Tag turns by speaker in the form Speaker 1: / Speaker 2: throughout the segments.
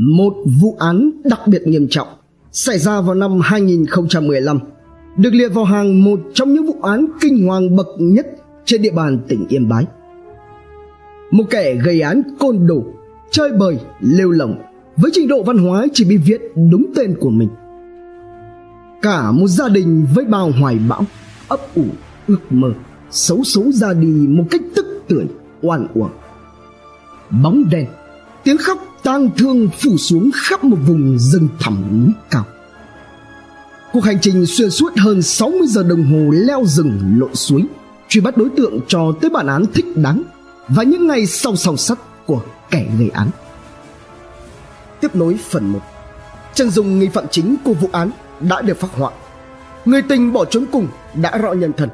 Speaker 1: Một vụ án đặc biệt nghiêm trọng xảy ra vào năm 2015 được liệt vào hàng một trong những vụ án kinh hoàng bậc nhất trên địa bàn tỉnh Yên Bái. Một kẻ gây án côn đồ, chơi bời, lêu lỏng với trình độ văn hóa chỉ biết viết đúng tên của mình. Cả một gia đình với bao hoài bão, ấp ủ, ước mơ, xấu xấu ra đi một cách tức tưởi, oan uổng. Bóng đen, tiếng khóc tang thương phủ xuống khắp một vùng rừng thẳm núi cao. Cuộc hành trình xuyên suốt hơn 60 giờ đồng hồ leo rừng lội suối, truy bắt đối tượng cho tới bản án thích đáng và những ngày sau song sắt của kẻ gây án. Tiếp nối phần 1 Chân dung nghi phạm chính của vụ án đã được phát họa Người tình bỏ trốn cùng đã rõ nhân thân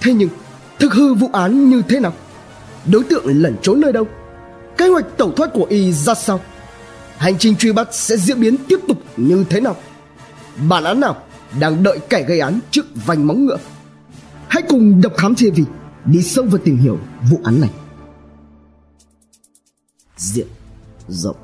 Speaker 1: Thế nhưng thực hư vụ án như thế nào? Đối tượng lẩn trốn nơi đâu? Kế hoạch tẩu thoát của y ra sao? Hành trình truy bắt sẽ diễn biến tiếp tục như thế nào? Bản án nào đang đợi kẻ gây án trước vành móng ngựa? Hãy cùng đọc khám TV đi sâu vào tìm hiểu vụ án này. Diện rộng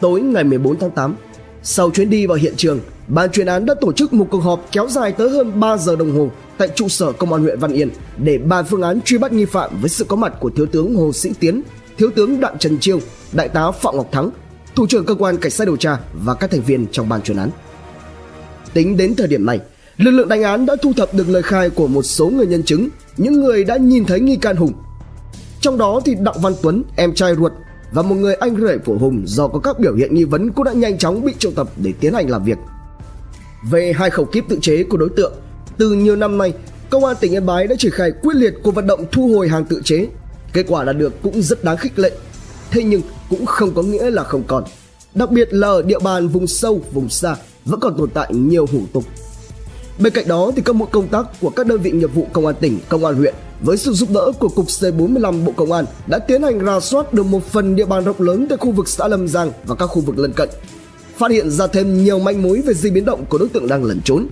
Speaker 1: Tối ngày 14 tháng 8, sau chuyến đi vào hiện trường, ban chuyên án đã tổ chức một cuộc họp kéo dài tới hơn 3 giờ đồng hồ tại trụ sở công an huyện Văn Yên để bàn phương án truy bắt nghi phạm với sự có mặt của thiếu tướng Hồ Sĩ Tiến, thiếu tướng Đặng Trần Chiêu, đại tá Phạm Ngọc Thắng, thủ trưởng cơ quan cảnh sát điều tra và các thành viên trong ban chuyên án. Tính đến thời điểm này, lực lượng đánh án đã thu thập được lời khai của một số người nhân chứng, những người đã nhìn thấy nghi can Hùng. Trong đó thì Đặng Văn Tuấn, em trai ruột và một người anh rể của Hùng do có các biểu hiện nghi vấn cũng đã nhanh chóng bị triệu tập để tiến hành làm việc. Về hai khẩu kíp tự chế của đối tượng, từ nhiều năm nay, công an tỉnh Yên Bái đã triển khai quyết liệt cuộc vận động thu hồi hàng tự chế. Kết quả đạt được cũng rất đáng khích lệ. Thế nhưng cũng không có nghĩa là không còn. Đặc biệt là ở địa bàn vùng sâu, vùng xa vẫn còn tồn tại nhiều hủ tục. Bên cạnh đó thì các mũi công tác của các đơn vị nghiệp vụ công an tỉnh, công an huyện với sự giúp đỡ của cục C45 Bộ Công an đã tiến hành rà soát được một phần địa bàn rộng lớn tại khu vực xã Lâm Giang và các khu vực lân cận. Phát hiện ra thêm nhiều manh mối về di biến động của đối tượng đang lẩn trốn.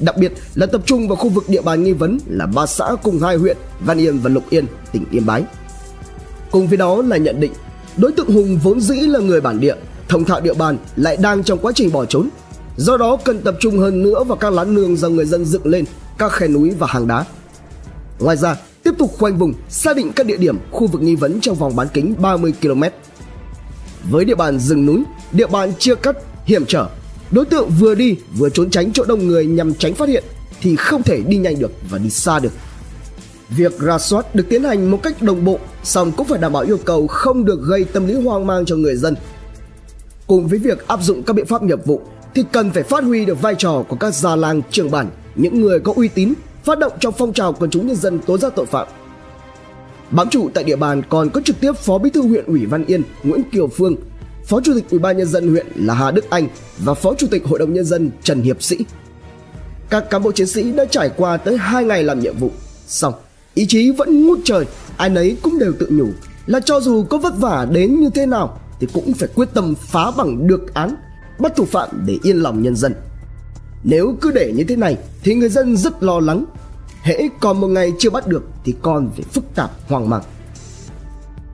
Speaker 1: Đặc biệt là tập trung vào khu vực địa bàn nghi vấn là ba xã cùng hai huyện Văn Yên và Lục Yên, tỉnh Yên Bái. Cùng với đó là nhận định đối tượng Hùng vốn dĩ là người bản địa, thông thạo địa bàn lại đang trong quá trình bỏ trốn. Do đó cần tập trung hơn nữa vào các lán nương do người dân dựng lên, các khe núi và hang đá. Ngoài ra, tiếp tục khoanh vùng, xác định các địa điểm, khu vực nghi vấn trong vòng bán kính 30 km. Với địa bàn rừng núi, địa bàn chia cắt, hiểm trở, đối tượng vừa đi vừa trốn tránh chỗ đông người nhằm tránh phát hiện thì không thể đi nhanh được và đi xa được. Việc ra soát được tiến hành một cách đồng bộ, song cũng phải đảm bảo yêu cầu không được gây tâm lý hoang mang cho người dân. Cùng với việc áp dụng các biện pháp nghiệp vụ thì cần phải phát huy được vai trò của các già làng trưởng bản, những người có uy tín phát động trong phong trào quần chúng nhân dân tố giác tội phạm. Bám trụ tại địa bàn còn có trực tiếp Phó Bí thư huyện ủy Văn Yên Nguyễn Kiều Phương, Phó Chủ tịch Ủy ban nhân dân huyện là Hà Đức Anh và Phó Chủ tịch Hội đồng nhân dân Trần Hiệp Sĩ. Các cán bộ chiến sĩ đã trải qua tới 2 ngày làm nhiệm vụ, xong ý chí vẫn ngút trời, ai nấy cũng đều tự nhủ là cho dù có vất vả đến như thế nào thì cũng phải quyết tâm phá bằng được án, bắt thủ phạm để yên lòng nhân dân. Nếu cứ để như thế này thì người dân rất lo lắng. Hễ còn một ngày chưa bắt được thì còn phải phức tạp hoang mang.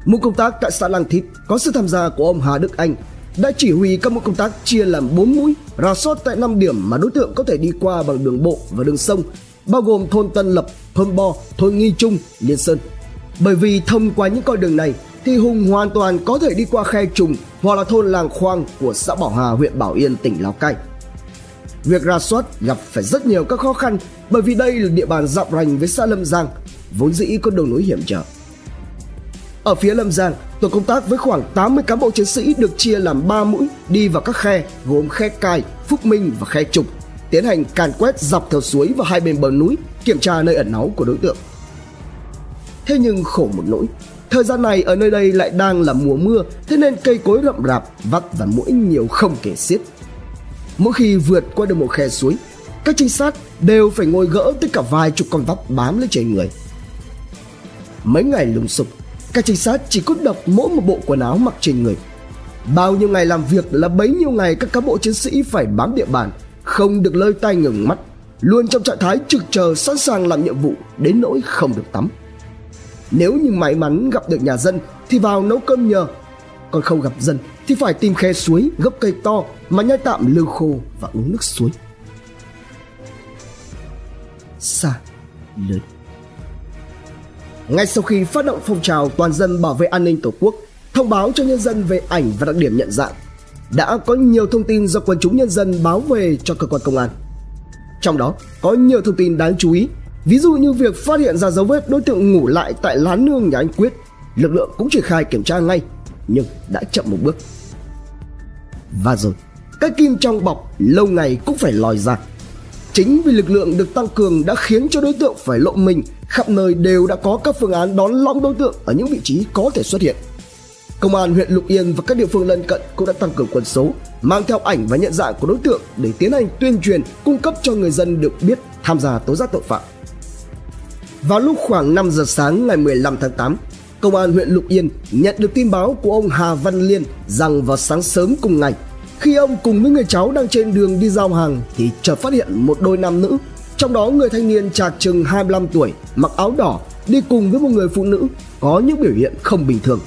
Speaker 1: Mũi công tác tại xã Lang Thịt có sự tham gia của ông Hà Đức Anh đã chỉ huy các mũi công tác chia làm 4 mũi rà soát tại 5 điểm mà đối tượng có thể đi qua bằng đường bộ và đường sông bao gồm thôn Tân Lập, thôn Bo, thôn Nghi Trung, Liên Sơn. Bởi vì thông qua những con đường này thì Hùng hoàn toàn có thể đi qua khe trùng hoặc là thôn Làng Khoang của xã Bảo Hà, huyện Bảo Yên, tỉnh Lào Cai. Việc ra soát gặp phải rất nhiều các khó khăn bởi vì đây là địa bàn dọc rành với xã Lâm Giang, vốn dĩ có đường núi hiểm trở. Ở phía Lâm Giang, tổ công tác với khoảng 80 cán bộ chiến sĩ được chia làm 3 mũi đi vào các khe gồm khe Cai, Phúc Minh và khe Trục, tiến hành càn quét dọc theo suối và hai bên bờ núi, kiểm tra nơi ẩn náu của đối tượng. Thế nhưng khổ một nỗi, thời gian này ở nơi đây lại đang là mùa mưa, thế nên cây cối rậm rạp, vắt và mũi nhiều không kể xiết. Mỗi khi vượt qua được một khe suối, các trinh sát đều phải ngồi gỡ tất cả vài chục con vắt bám lên trên người. Mấy ngày lùng sục, các trinh sát chỉ có đọc mỗi một bộ quần áo mặc trên người. Bao nhiêu ngày làm việc là bấy nhiêu ngày các cán bộ chiến sĩ phải bám địa bàn, không được lơi tay ngừng mắt, luôn trong trạng thái trực chờ sẵn sàng làm nhiệm vụ đến nỗi không được tắm. Nếu như may mắn gặp được nhà dân thì vào nấu cơm nhờ. còn không gặp dân thì phải tìm khe suối gốc cây to mà nhai tạm lư khô và uống nước suối xa lớn ngay sau khi phát động phong trào toàn dân bảo vệ an ninh tổ quốc, thông báo cho nhân dân về ảnh và đặc điểm nhận dạng. Đã có nhiều thông tin do quần chúng nhân dân báo về cho cơ quan công an. Trong đó, có nhiều thông tin đáng chú ý. Ví dụ như việc phát hiện ra dấu vết đối tượng ngủ lại tại lán nương nhà anh quyết, lực lượng cũng triển khai kiểm tra ngay, nhưng đã chậm một bước. Và rồi cái kim trong bọc lâu ngày cũng phải lòi ra chính vì lực lượng được tăng cường đã khiến cho đối tượng phải lộ mình. Khắp nơi đều đã có các phương án đón lõng đối tượng ở những vị trí có thể xuất hiện. Công an huyện lục yên và các địa phương lân cận cũng đã tăng cường quân số mang theo ảnh và nhận dạng của đối tượng để tiến hành tuyên truyền cung cấp cho người dân được biết tham gia tố giác tội phạm. Vào lúc khoảng 5 giờ sáng ngày 15 tháng 8 Công an huyện Lục Yên nhận được tin báo của ông Hà Văn Liên rằng vào sáng sớm cùng ngày, khi ông cùng với người cháu đang trên đường đi giao hàng thì chợt phát hiện một đôi nam nữ, trong đó người thanh niên trạc chừng 25 tuổi, mặc áo đỏ, đi cùng với một người phụ nữ có những biểu hiện không bình thường.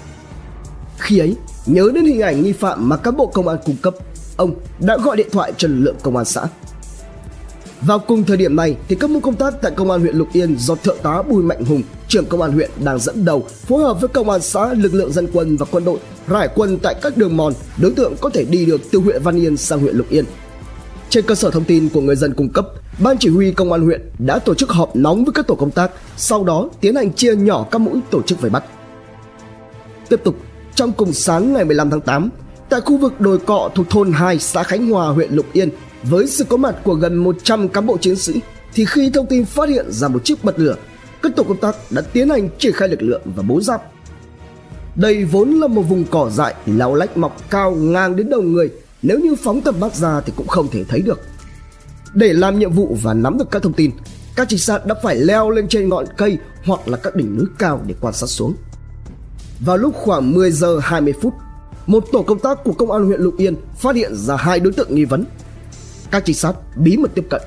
Speaker 1: Khi ấy, nhớ đến hình ảnh nghi phạm mà cán bộ công an cung cấp, ông đã gọi điện thoại cho lực lượng công an xã. Vào cùng thời điểm này thì các mũi công tác tại công an huyện Lục Yên do thượng tá Bùi Mạnh Hùng, trưởng công an huyện đang dẫn đầu phối hợp với công an xã, lực lượng dân quân và quân đội rải quân tại các đường mòn đối tượng có thể đi được từ huyện Văn Yên sang huyện Lục Yên. Trên cơ sở thông tin của người dân cung cấp, Ban chỉ huy công an huyện đã tổ chức họp nóng với các tổ công tác, sau đó tiến hành chia nhỏ các mũi tổ chức vây bắt. Tiếp tục, trong cùng sáng ngày 15 tháng 8, tại khu vực đồi cọ thuộc thôn 2 xã Khánh Hòa huyện Lục Yên với sự có mặt của gần 100 cán bộ chiến sĩ thì khi thông tin phát hiện ra một chiếc bật lửa, các tổ công tác đã tiến hành triển khai lực lượng và bố giáp. Đây vốn là một vùng cỏ dại lau lách mọc cao ngang đến đầu người, nếu như phóng tầm mắt ra thì cũng không thể thấy được. Để làm nhiệm vụ và nắm được các thông tin, các trinh sát đã phải leo lên trên ngọn cây hoặc là các đỉnh núi cao để quan sát xuống. Vào lúc khoảng 10 giờ 20 phút, một tổ công tác của công an huyện Lục Yên phát hiện ra hai đối tượng nghi vấn các trinh sát bí mật tiếp cận.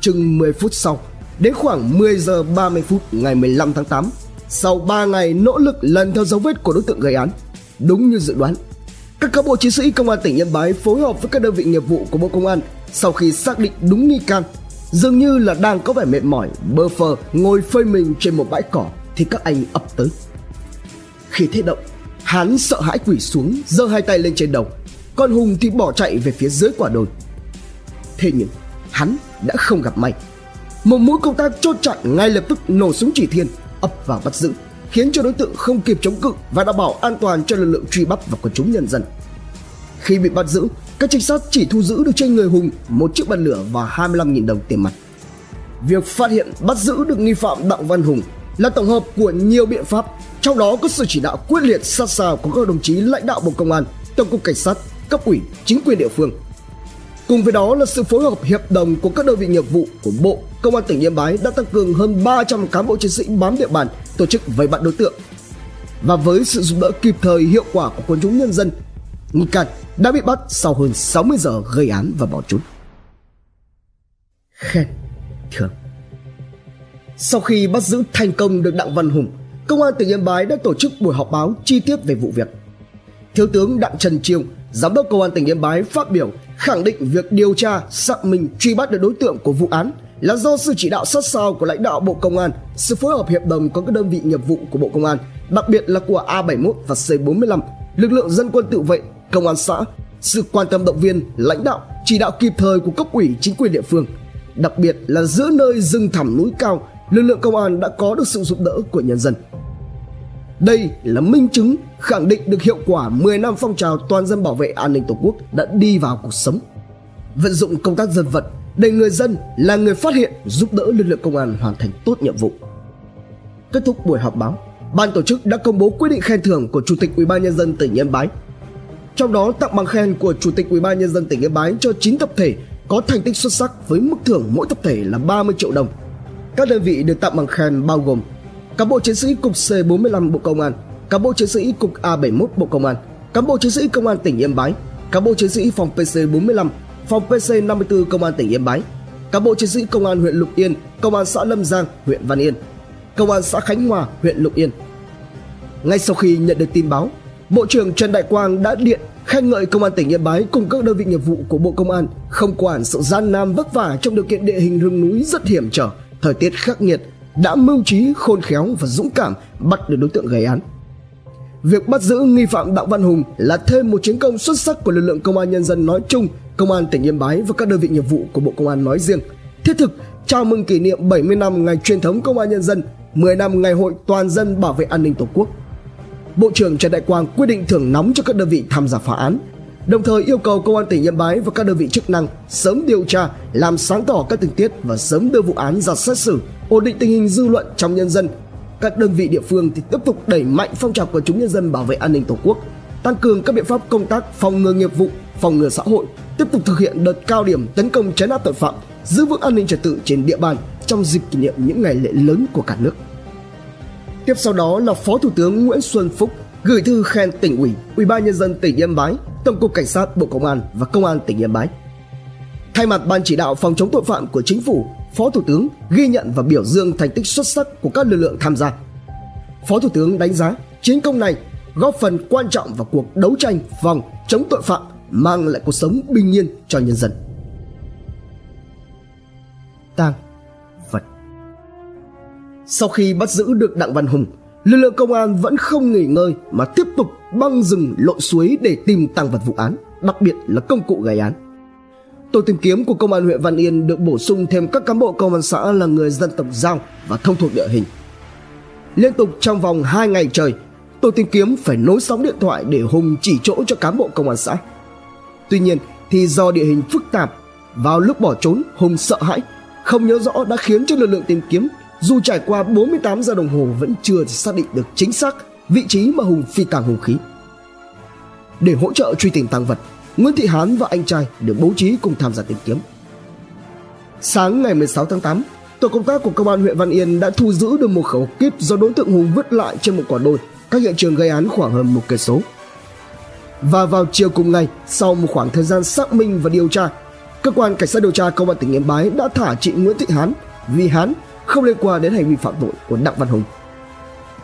Speaker 1: Chừng 10 phút sau, đến khoảng 10 giờ 30 phút ngày 15 tháng 8, sau 3 ngày nỗ lực lần theo dấu vết của đối tượng gây án, đúng như dự đoán, các cán bộ chiến sĩ công an tỉnh Yên Bái phối hợp với các đơn vị nghiệp vụ của Bộ Công an sau khi xác định đúng nghi can, dường như là đang có vẻ mệt mỏi, bơ phờ ngồi phơi mình trên một bãi cỏ thì các anh ập tới. Khi thế động, hắn sợ hãi quỳ xuống, giơ hai tay lên trên đầu, còn Hùng thì bỏ chạy về phía dưới quả đồi. Thế nhưng hắn đã không gặp may Một mũi công tác chốt chặn ngay lập tức nổ súng chỉ thiên ập vào bắt giữ khiến cho đối tượng không kịp chống cự và đảm bảo an toàn cho lực lượng truy bắt và quần chúng nhân dân. Khi bị bắt giữ, các trinh sát chỉ thu giữ được trên người Hùng một chiếc bật lửa và 25.000 đồng tiền mặt. Việc phát hiện bắt giữ được nghi phạm Đặng Văn Hùng là tổng hợp của nhiều biện pháp, trong đó có sự chỉ đạo quyết liệt sát sao của các đồng chí lãnh đạo Bộ Công an, Tổng cục Cảnh sát, cấp ủy, chính quyền địa phương Cùng với đó là sự phối hợp hiệp đồng của các đơn vị nghiệp vụ của Bộ, Công an tỉnh Yên Bái đã tăng cường hơn 300 cán bộ chiến sĩ bám địa bàn tổ chức vây bắt đối tượng. Và với sự giúp đỡ kịp thời hiệu quả của quân chúng nhân dân, nghi can đã bị bắt sau hơn 60 giờ gây án và bỏ trốn. Khen thưởng Sau khi bắt giữ thành công được Đặng Văn Hùng, Công an tỉnh Yên Bái đã tổ chức buổi họp báo chi tiết về vụ việc. Thiếu tướng Đặng Trần Chiêu, Giám đốc Công an tỉnh Yên Bái phát biểu khẳng định việc điều tra, xác minh, truy bắt được đối tượng của vụ án là do sự chỉ đạo sát sao của lãnh đạo Bộ Công an, sự phối hợp hiệp đồng của các đơn vị nghiệp vụ của Bộ Công an, đặc biệt là của A71 và C45, lực lượng dân quân tự vệ, công an xã, sự quan tâm động viên, lãnh đạo, chỉ đạo kịp thời của cấp ủy chính quyền địa phương. Đặc biệt là giữa nơi rừng thẳm núi cao, lực lượng công an đã có được sự giúp đỡ của nhân dân. Đây là minh chứng khẳng định được hiệu quả 10 năm phong trào toàn dân bảo vệ an ninh Tổ quốc đã đi vào cuộc sống. Vận dụng công tác dân vận để người dân là người phát hiện giúp đỡ lực lượng công an hoàn thành tốt nhiệm vụ. Kết thúc buổi họp báo, ban tổ chức đã công bố quyết định khen thưởng của Chủ tịch Ủy ban nhân dân tỉnh Yên Bái. Trong đó tặng bằng khen của Chủ tịch Ủy ban nhân dân tỉnh Yên Bái cho 9 tập thể có thành tích xuất sắc với mức thưởng mỗi tập thể là 30 triệu đồng. Các đơn vị được tặng bằng khen bao gồm cán bộ chiến sĩ cục C45 Bộ Công an, cán bộ chiến sĩ cục A71 Bộ Công an, cán bộ chiến sĩ công an tỉnh Yên Bái, cán bộ chiến sĩ phòng PC45, phòng PC54 công an tỉnh Yên Bái, cán bộ chiến sĩ công an huyện Lục Yên, công an xã Lâm Giang, huyện Văn Yên, công an xã Khánh Hòa, huyện Lục Yên. Ngay sau khi nhận được tin báo, Bộ trưởng Trần Đại Quang đã điện khen ngợi Công an tỉnh Yên Bái cùng các đơn vị nghiệp vụ của Bộ Công an không quản sự gian nan vất vả trong điều kiện địa hình rừng núi rất hiểm trở, thời tiết khắc nghiệt, đã mưu trí, khôn khéo và dũng cảm bắt được đối tượng gây án. Việc bắt giữ nghi phạm Đặng Văn Hùng là thêm một chiến công xuất sắc của lực lượng công an nhân dân nói chung, công an tỉnh Yên Bái và các đơn vị nghiệp vụ của Bộ Công an nói riêng. Thiết thực chào mừng kỷ niệm 70 năm ngày truyền thống công an nhân dân, 10 năm ngày hội toàn dân bảo vệ an ninh Tổ quốc. Bộ trưởng Trần Đại Quang quyết định thưởng nóng cho các đơn vị tham gia phá án, đồng thời yêu cầu công an tỉnh Yên Bái và các đơn vị chức năng sớm điều tra, làm sáng tỏ các tình tiết và sớm đưa vụ án ra xét xử, ổn định tình hình dư luận trong nhân dân. Các đơn vị địa phương thì tiếp tục đẩy mạnh phong trào quần chúng nhân dân bảo vệ an ninh Tổ quốc, tăng cường các biện pháp công tác phòng ngừa nghiệp vụ, phòng ngừa xã hội, tiếp tục thực hiện đợt cao điểm tấn công chấn áp tội phạm, giữ vững an ninh trật tự trên địa bàn trong dịp kỷ niệm những ngày lễ lớn của cả nước. Tiếp sau đó là Phó Thủ tướng Nguyễn Xuân Phúc gửi thư khen tỉnh ủy, Ủy ban nhân dân tỉnh Yên Bái, Tổng cục Cảnh sát Bộ Công an và Công an tỉnh Yên Bái. Thay mặt ban chỉ đạo phòng chống tội phạm của chính phủ, Phó Thủ tướng ghi nhận và biểu dương thành tích xuất sắc của các lực lượng tham gia. Phó Thủ tướng đánh giá chiến công này góp phần quan trọng vào cuộc đấu tranh phòng chống tội phạm mang lại cuộc sống bình yên cho nhân dân. Tang vật Sau khi bắt giữ được Đặng Văn Hùng, lực lượng công an vẫn không nghỉ ngơi mà tiếp tục băng rừng lội suối để tìm tăng vật vụ án, đặc biệt là công cụ gây án. Tổ tìm kiếm của công an huyện Văn Yên được bổ sung thêm các cán bộ công an xã là người dân tộc Giao và thông thuộc địa hình. Liên tục trong vòng 2 ngày trời, tổ tìm kiếm phải nối sóng điện thoại để Hùng chỉ chỗ cho cán bộ công an xã. Tuy nhiên thì do địa hình phức tạp, vào lúc bỏ trốn Hùng sợ hãi, không nhớ rõ đã khiến cho lực lượng tìm kiếm dù trải qua 48 giờ đồng hồ vẫn chưa xác định được chính xác vị trí mà Hùng phi tàng hung khí. Để hỗ trợ truy tìm tăng vật, Nguyễn Thị Hán và anh trai được bố trí cùng tham gia tìm kiếm. Sáng ngày 16 tháng 8, tổ công tác của công an huyện Văn Yên đã thu giữ được một khẩu kíp do đối tượng Hùng vứt lại trên một quả đồi cách hiện trường gây án khoảng hơn một cây số. Và vào chiều cùng ngày, sau một khoảng thời gian xác minh và điều tra, cơ quan cảnh sát điều tra công an tỉnh Yên Bái đã thả chị Nguyễn Thị Hán vì Hán không liên quan đến hành vi phạm tội của Đặng Văn Hùng.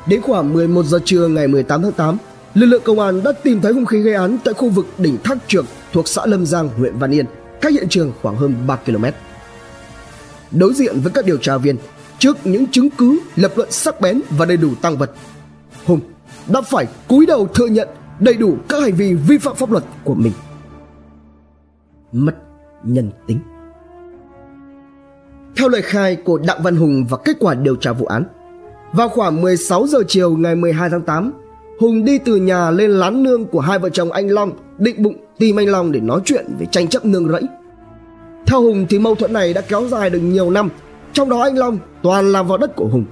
Speaker 1: Đến khoảng 11 giờ trưa ngày 18 tháng 8, lực lượng công an đã tìm thấy hung khí gây án tại khu vực đỉnh Thác Trượng thuộc xã Lâm Giang, huyện Văn Yên, cách hiện trường khoảng hơn 3 km. Đối diện với các điều tra viên, trước những chứng cứ lập luận sắc bén và đầy đủ tăng vật, Hùng đã phải cúi đầu thừa nhận đầy đủ các hành vi vi phạm pháp luật của mình. Mất nhân tính theo lời khai của Đặng Văn Hùng và kết quả điều tra vụ án. Vào khoảng 16 giờ chiều ngày 12 tháng 8, Hùng đi từ nhà lên lán nương của hai vợ chồng anh Long, định bụng tìm anh Long để nói chuyện về tranh chấp nương rẫy. Theo Hùng thì mâu thuẫn này đã kéo dài được nhiều năm, trong đó anh Long toàn làm vào đất của Hùng.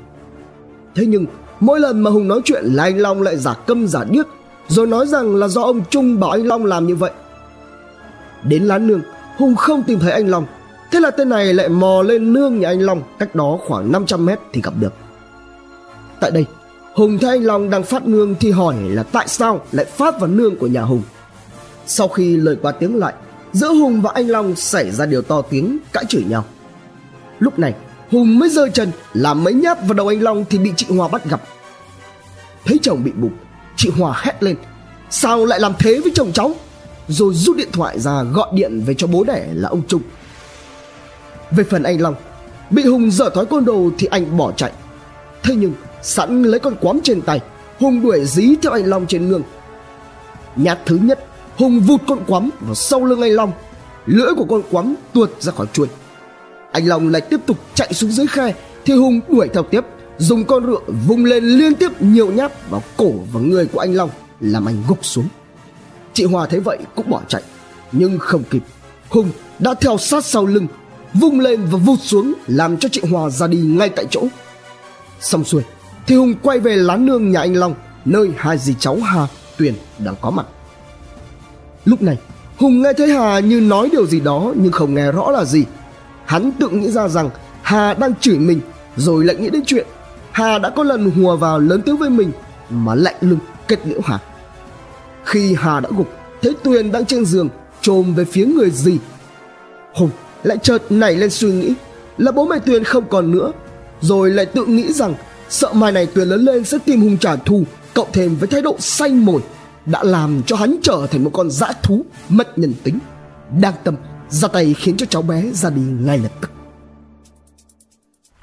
Speaker 1: Thế nhưng mỗi lần mà Hùng nói chuyện là anh Long lại giả câm giả điếc, rồi nói rằng là do ông Trung bảo anh Long làm như vậy. Đến lán nương, Hùng không tìm thấy anh Long Thế là tên này lại mò lên nương nhà anh Long cách đó khoảng 500 mét thì gặp được. Tại đây, Hùng thấy anh Long đang phát nương thì hỏi là tại sao lại phát vào nương của nhà Hùng. Sau khi lời qua tiếng lại, giữa Hùng và anh Long xảy ra điều to tiếng cãi chửi nhau. Lúc này, Hùng mới rơi chân làm mấy nhát vào đầu anh Long thì bị chị Hòa bắt gặp. Thấy chồng bị bụng, chị Hòa hét lên Sao lại làm thế với chồng cháu Rồi rút điện thoại ra gọi điện về cho bố đẻ là ông Trung về phần anh Long, Bị Hùng dở thói côn đồ thì anh bỏ chạy. Thế nhưng, sẵn lấy con quắm trên tay, Hùng đuổi dí theo anh Long trên nương Nhát thứ nhất, Hùng vụt con quắm vào sau lưng anh Long. Lưỡi của con quắm tuột ra khỏi chuôi. Anh Long lại tiếp tục chạy xuống dưới khe Thì Hùng đuổi theo tiếp, Dùng con rựa vung lên liên tiếp nhiều nhát vào cổ và người của anh Long, Làm anh gục xuống. Chị Hòa thấy vậy cũng bỏ chạy, Nhưng không kịp. Hùng đã theo sát sau lưng vung lên và vụt xuống làm cho chị Hòa ra đi ngay tại chỗ. Xong xuôi, thì Hùng quay về lán nương nhà anh Long, nơi hai dì cháu Hà, Tuyền đang có mặt. Lúc này, Hùng nghe thấy Hà như nói điều gì đó nhưng không nghe rõ là gì. Hắn tự nghĩ ra rằng Hà đang chửi mình rồi lại nghĩ đến chuyện Hà đã có lần hùa vào lớn tiếng với mình mà lạnh lùng kết liễu Hà. Khi Hà đã gục, thấy Tuyền đang trên giường trồm về phía người gì. Hùng lại chợt nảy lên suy nghĩ là bố mẹ Tuyền không còn nữa, rồi lại tự nghĩ rằng sợ mai này Tuyền lớn lên sẽ tìm Hùng trả thù, cộng thêm với thái độ xanh mồi, đã làm cho hắn trở thành một con dã thú mất nhân tính. Đang tâm ra tay khiến cho cháu bé ra đi ngay lập tức.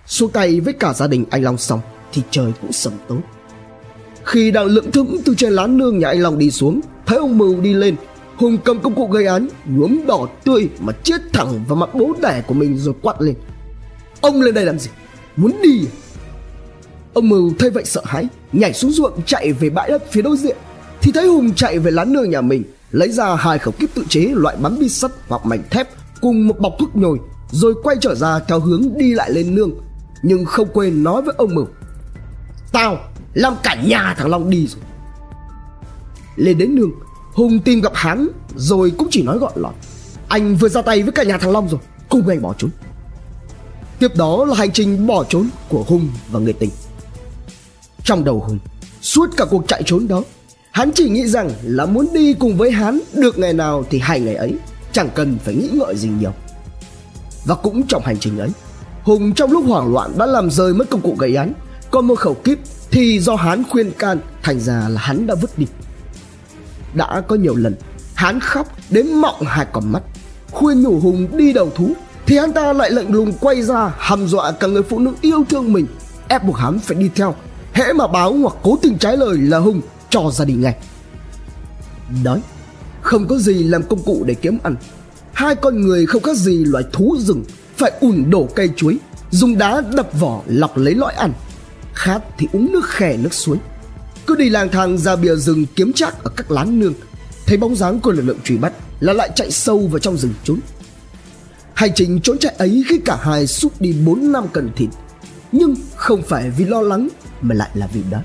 Speaker 1: Xuống tay với cả gia đình anh long xong thì trời cũng sầm tối. Khi đang lững thững từ trên lán nương nhà anh long đi xuống thấy ông mưu đi lên hùng cầm công cụ gây án, nhuốm đỏ tươi mà chết thẳng vào mặt bố đẻ của mình rồi quát lên. Ông lên đây làm gì? Muốn đi à? ông mưu thấy vậy sợ hãi, nhảy xuống ruộng chạy về bãi đất phía đối diện. Thì thấy hùng chạy về lán nương nhà mình, lấy ra hai khẩu kíp tự chế, loại bắn bi sắt hoặc mảnh thép cùng một bọc thuốc nhồi, rồi quay trở ra theo hướng đi lại lên nương. Nhưng không quên nói với ông mưu, tao làm cả nhà thằng long đi rồi. Lên đến nương hùng tìm gặp hắn, rồi cũng chỉ nói gọn lọt. Anh vừa ra tay với cả nhà thằng long rồi, cùng anh bỏ trốn. Tiếp đó là hành trình bỏ trốn của hùng và người tình. Trong đầu hùng, suốt cả cuộc chạy trốn đó, hắn chỉ nghĩ rằng là muốn đi cùng với hắn được ngày nào thì hai ngày ấy, chẳng cần phải nghĩ ngợi gì nhiều. Và cũng trong hành trình ấy, hùng trong lúc hoảng loạn đã làm rơi mất công cụ gây án. Còn một khẩu kíp thì do hắn khuyên can, thành ra là hắn đã vứt đi đã có nhiều lần hắn khóc đến mọng hai con mắt. Khuyên nhủ hùng đi đầu thú, thì hắn ta lại lạnh lùng quay ra hăm dọa cả người phụ nữ yêu thương mình. Ép buộc hắn phải đi theo, hễ mà báo hoặc cố tình trái lời là hùng, cho ra đi ngay. Đói không có gì làm công cụ để kiếm ăn. Hai con người không khác gì loài thú rừng, phải ủn đổ cây chuối, dùng đá đập vỏ lọc lấy lõi ăn. Khát thì uống nước khè nước suối cứ đi lang thang ra bìa rừng kiếm trác ở các lán nương. Thấy bóng dáng của lực lượng truy bắt là lại chạy sâu vào trong rừng trốn. Hành trình trốn chạy ấy khi cả hai suốt đi 4 năm cần thịt. Nhưng không phải vì lo lắng mà lại là vì đói.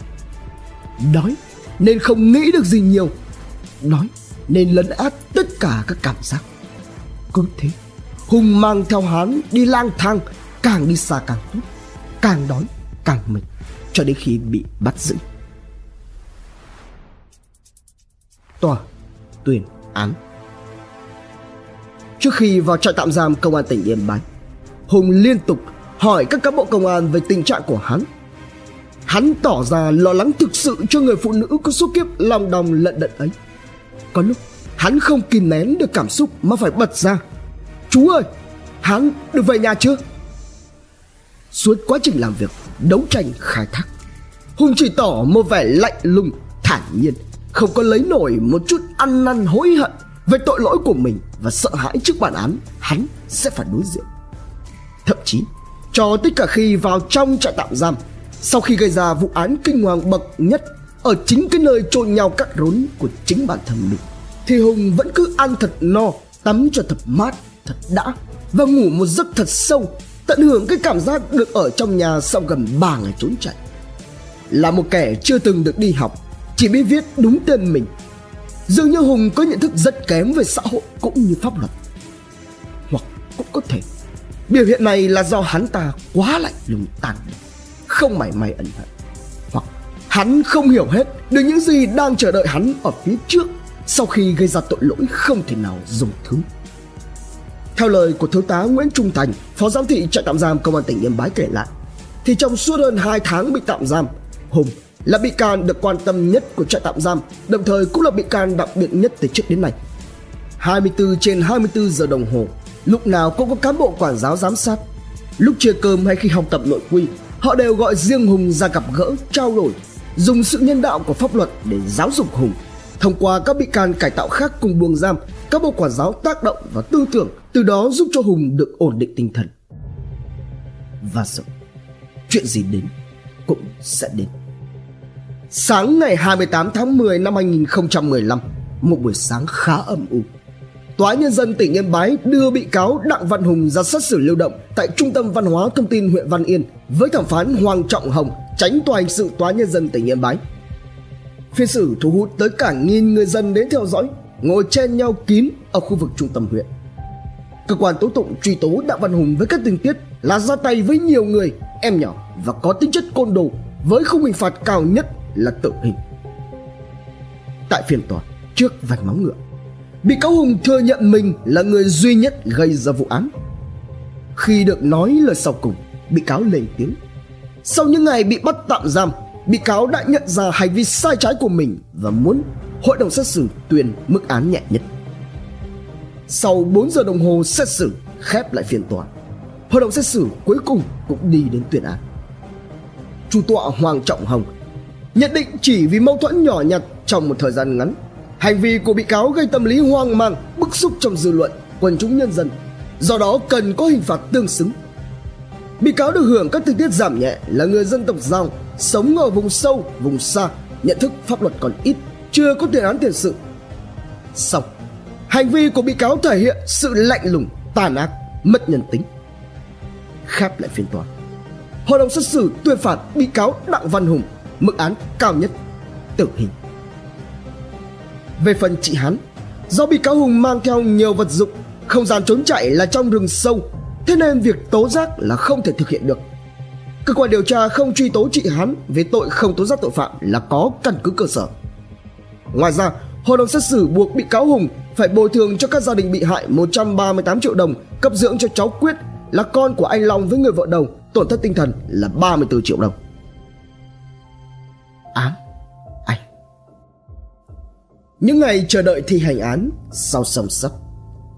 Speaker 1: Đói nên không nghĩ được gì nhiều. Đói nên lấn át tất cả các cảm giác. Cứ thế hùng mang theo hắn đi lang thang, càng đi xa càng tốt. Càng đói, càng mệt, cho đến khi bị bắt giữ. Tòa, tuyên án. Trước khi vào trại tạm giam công an tỉnh yên bái, hùng liên tục hỏi các cán bộ công an về tình trạng của hắn. Hắn tỏ ra lo lắng thực sự cho người phụ nữ có số kiếp lòng đồng lận đận ấy. Có lúc, hắn không kìm nén được cảm xúc mà phải bật ra. Chú ơi, hắn được về nhà chưa? Suốt quá trình làm việc, đấu tranh khai thác, hùng chỉ tỏ một vẻ lạnh lùng thản nhiên không có lấy nổi một chút ăn năn hối hận về tội lỗi của mình và sợ hãi trước bản án, hắn sẽ phải đối diện. Thậm chí, cho tới cả khi vào trong trại tạm giam, sau khi gây ra vụ án kinh hoàng bậc nhất ở chính cái nơi trộn nhau cắt rốn của chính bản thân mình, thì hùng vẫn cứ ăn thật no, tắm cho thật mát, thật đã và ngủ một giấc thật sâu, tận hưởng cái cảm giác được ở trong nhà sau gần 3 ngày trốn chạy. Là một kẻ chưa từng được đi học chỉ biết viết đúng tên mình. Dường như hùng có nhận thức rất kém về xã hội cũng như pháp luật. Hoặc cũng có thể. Biểu hiện này là do hắn ta quá lạnh lùng tàn không mảy may ẩn hận. Hoặc hắn không hiểu hết được những gì đang chờ đợi hắn ở phía trước sau khi gây ra tội lỗi không thể nào dùng thứ. Theo lời của thiếu tá Nguyễn Trung Thành, phó giám thị trại tạm giam công an tỉnh Yên Bái kể lại, thì trong suốt hơn 2 tháng bị tạm giam, Hùng là bị can được quan tâm nhất của trại tạm giam, đồng thời cũng là bị can đặc biệt nhất từ trước đến nay. 24 trên 24 giờ đồng hồ, lúc nào cũng có cán bộ quản giáo giám sát. Lúc chia cơm hay khi học tập nội quy, họ đều gọi riêng Hùng ra gặp gỡ, trao đổi, dùng sự nhân đạo của pháp luật để giáo dục Hùng. Thông qua các bị can cải tạo khác cùng buồng giam, các bộ quản giáo tác động và tư tưởng, từ đó giúp cho Hùng được ổn định tinh thần. Và rồi, chuyện gì đến cũng sẽ đến. Sáng ngày 28 tháng 10 năm 2015, một buổi sáng khá âm u. Tòa nhân dân tỉnh Yên Bái đưa bị cáo Đặng Văn Hùng ra xét xử lưu động tại Trung tâm Văn hóa Thông tin huyện Văn Yên với thẩm phán Hoàng Trọng Hồng, tránh tòa hình sự Tòa nhân dân tỉnh Yên Bái. Phiên xử thu hút tới cả nghìn người dân đến theo dõi, ngồi chen nhau kín ở khu vực trung tâm huyện. Cơ quan tố tụng truy tố Đặng Văn Hùng với các tình tiết là ra tay với nhiều người, em nhỏ và có tính chất côn đồ với khung hình phạt cao nhất là tử hình. Tại phiên tòa, trước vạch móng ngựa, bị cáo Hùng thừa nhận mình là người duy nhất gây ra vụ án. Khi được nói lời sau cùng, bị cáo lên tiếng. Sau những ngày bị bắt tạm giam, bị cáo đã nhận ra hành vi sai trái của mình và muốn hội đồng xét xử tuyên mức án nhẹ nhất. Sau 4 giờ đồng hồ xét xử khép lại phiên tòa, hội đồng xét xử cuối cùng cũng đi đến tuyên án. Chủ tọa Hoàng Trọng Hồng nhận định chỉ vì mâu thuẫn nhỏ nhặt trong một thời gian ngắn, hành vi của bị cáo gây tâm lý hoang mang, bức xúc trong dư luận, quần chúng nhân dân, do đó cần có hình phạt tương xứng. Bị cáo được hưởng các tình tiết giảm nhẹ là người dân tộc Giao, sống ở vùng sâu, vùng xa, nhận thức pháp luật còn ít, chưa có tiền án tiền sự. Xong, hành vi của bị cáo thể hiện sự lạnh lùng, tàn ác, mất nhân tính. Khép lại phiên tòa hội đồng xét xử tuyên phạt bị cáo Đặng Văn Hùng mức án cao nhất tử hình. Về phần chị Hán, do bị cáo Hùng mang theo nhiều vật dụng, không gian trốn chạy là trong rừng sâu, thế nên việc tố giác là không thể thực hiện được. Cơ quan điều tra không truy tố chị Hán về tội không tố giác tội phạm là có căn cứ cơ sở. Ngoài ra, hội đồng xét xử buộc bị cáo Hùng phải bồi thường cho các gia đình bị hại 138 triệu đồng cấp dưỡng cho cháu Quyết là con của anh Long với người vợ đầu tổn thất tinh thần là 34 triệu đồng. Ám anh. Những ngày chờ đợi thi hành án sau sầm sắp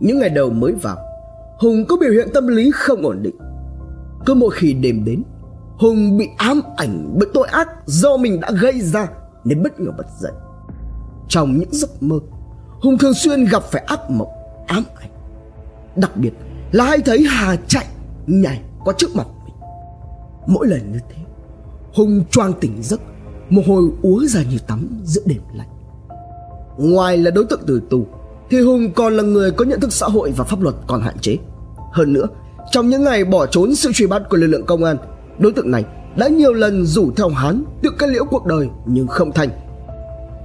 Speaker 1: Những ngày đầu mới vào, Hùng có biểu hiện tâm lý không ổn định. Cứ mỗi khi đêm đến, Hùng bị ám ảnh bởi tội ác do mình đã gây ra Nên bất ngờ bật dậy. Trong những giấc mơ, Hùng thường xuyên gặp phải ác mộng, ám ảnh. Đặc biệt là hay thấy Hà chạy, nhảy qua trước mặt mình. Mỗi lần như thế, Hùng choang tỉnh giấc Mồ hôi úa ra như tắm giữa đêm lạnh. Ngoài là đối tượng từ tù, Thì Hùng còn là người có nhận thức xã hội và pháp luật còn hạn chế. Hơn nữa, Trong những ngày bỏ trốn sự truy bắt của lực lượng công an, Đối tượng này đã nhiều lần rủ theo Hán tự kết liễu cuộc đời nhưng không thành.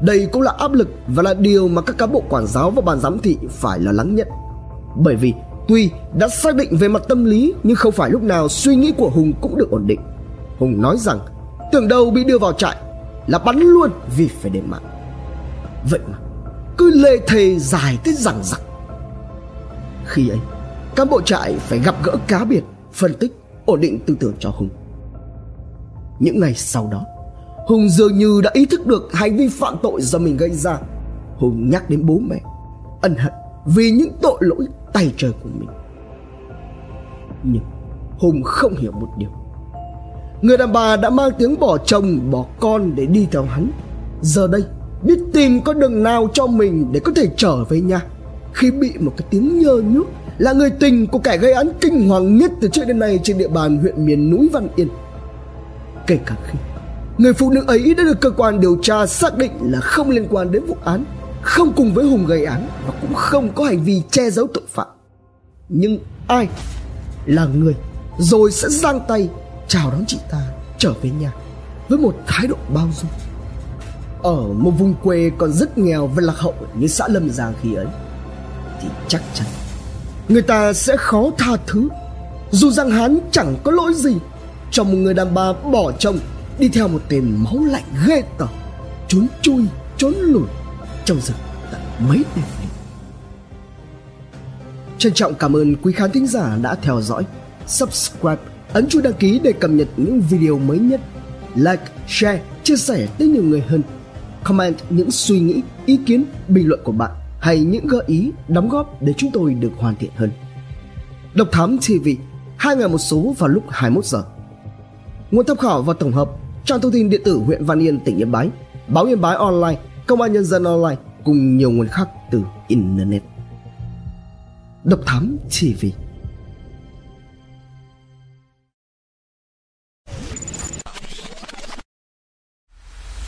Speaker 1: Đây cũng là áp lực và là điều mà các cán bộ quản giáo và ban giám thị phải lo lắng nhất. Bởi vì Tuy đã xác định về mặt tâm lý nhưng không phải lúc nào suy nghĩ của Hùng cũng được ổn định. Hùng nói rằng, tưởng đâu bị đưa vào trại là bắn luôn vì phải để mạng. Vậy mà cứ lê thề dài tới rằng rặc. Khi ấy, cán bộ trại phải gặp gỡ cá biệt, phân tích, ổn định tư tưởng cho Hùng. Những ngày sau đó, Hùng dường như đã ý thức được hành vi phạm tội do mình gây ra. Hùng nhắc đến bố mẹ, ân hận vì những tội lỗi tay trời của mình nhưng hùng không hiểu một điều người đàn bà đã mang tiếng bỏ chồng, bỏ con để đi theo hắn giờ đây, biết tìm con đường nào cho mình để có thể trở về nhà khi bị một cái tiếng nhơ nhúc là người tình của kẻ gây án kinh hoàng nhất từ trước đến nay trên địa bàn huyện miền núi Văn Yên. Kể cả khi người phụ nữ ấy đã được cơ quan điều tra xác định là không liên quan đến vụ án, không cùng với Hùng gây án và cũng không có hành vi che giấu tội phạm. Nhưng ai là người rồi sẽ giang tay chào đón chị ta trở về nhà với một thái độ bao dung. Ở một vùng quê còn rất nghèo và lạc hậu như xã Lâm Giang khi ấy thì chắc chắn người ta sẽ khó tha thứ dù rằng hắn chẳng có lỗi gì cho một người đàn bà bỏ chồng đi theo một tên máu lạnh ghê tởm trốn chui trốn lùi trong rừng tận mấy đêm liền. Trân trọng cảm ơn quý khán thính giả đã theo dõi, subscribe, ấn chuông đăng ký để cập nhật những video mới nhất, like, share, chia sẻ tới nhiều người hơn, comment những suy nghĩ, ý kiến, bình luận của bạn hay những gợi ý, đóng góp để chúng tôi được hoàn thiện hơn. Độc Thám TV, hai ngày một số vào lúc 21 giờ. Nguồn tham khảo và tổng hợp trang thông tin điện tử huyện Văn Yên, tỉnh Yên Bái, báo Yên Bái Online Công an Nhân dân Online cùng nhiều nguồn khác từ Internet. Độc Thám TV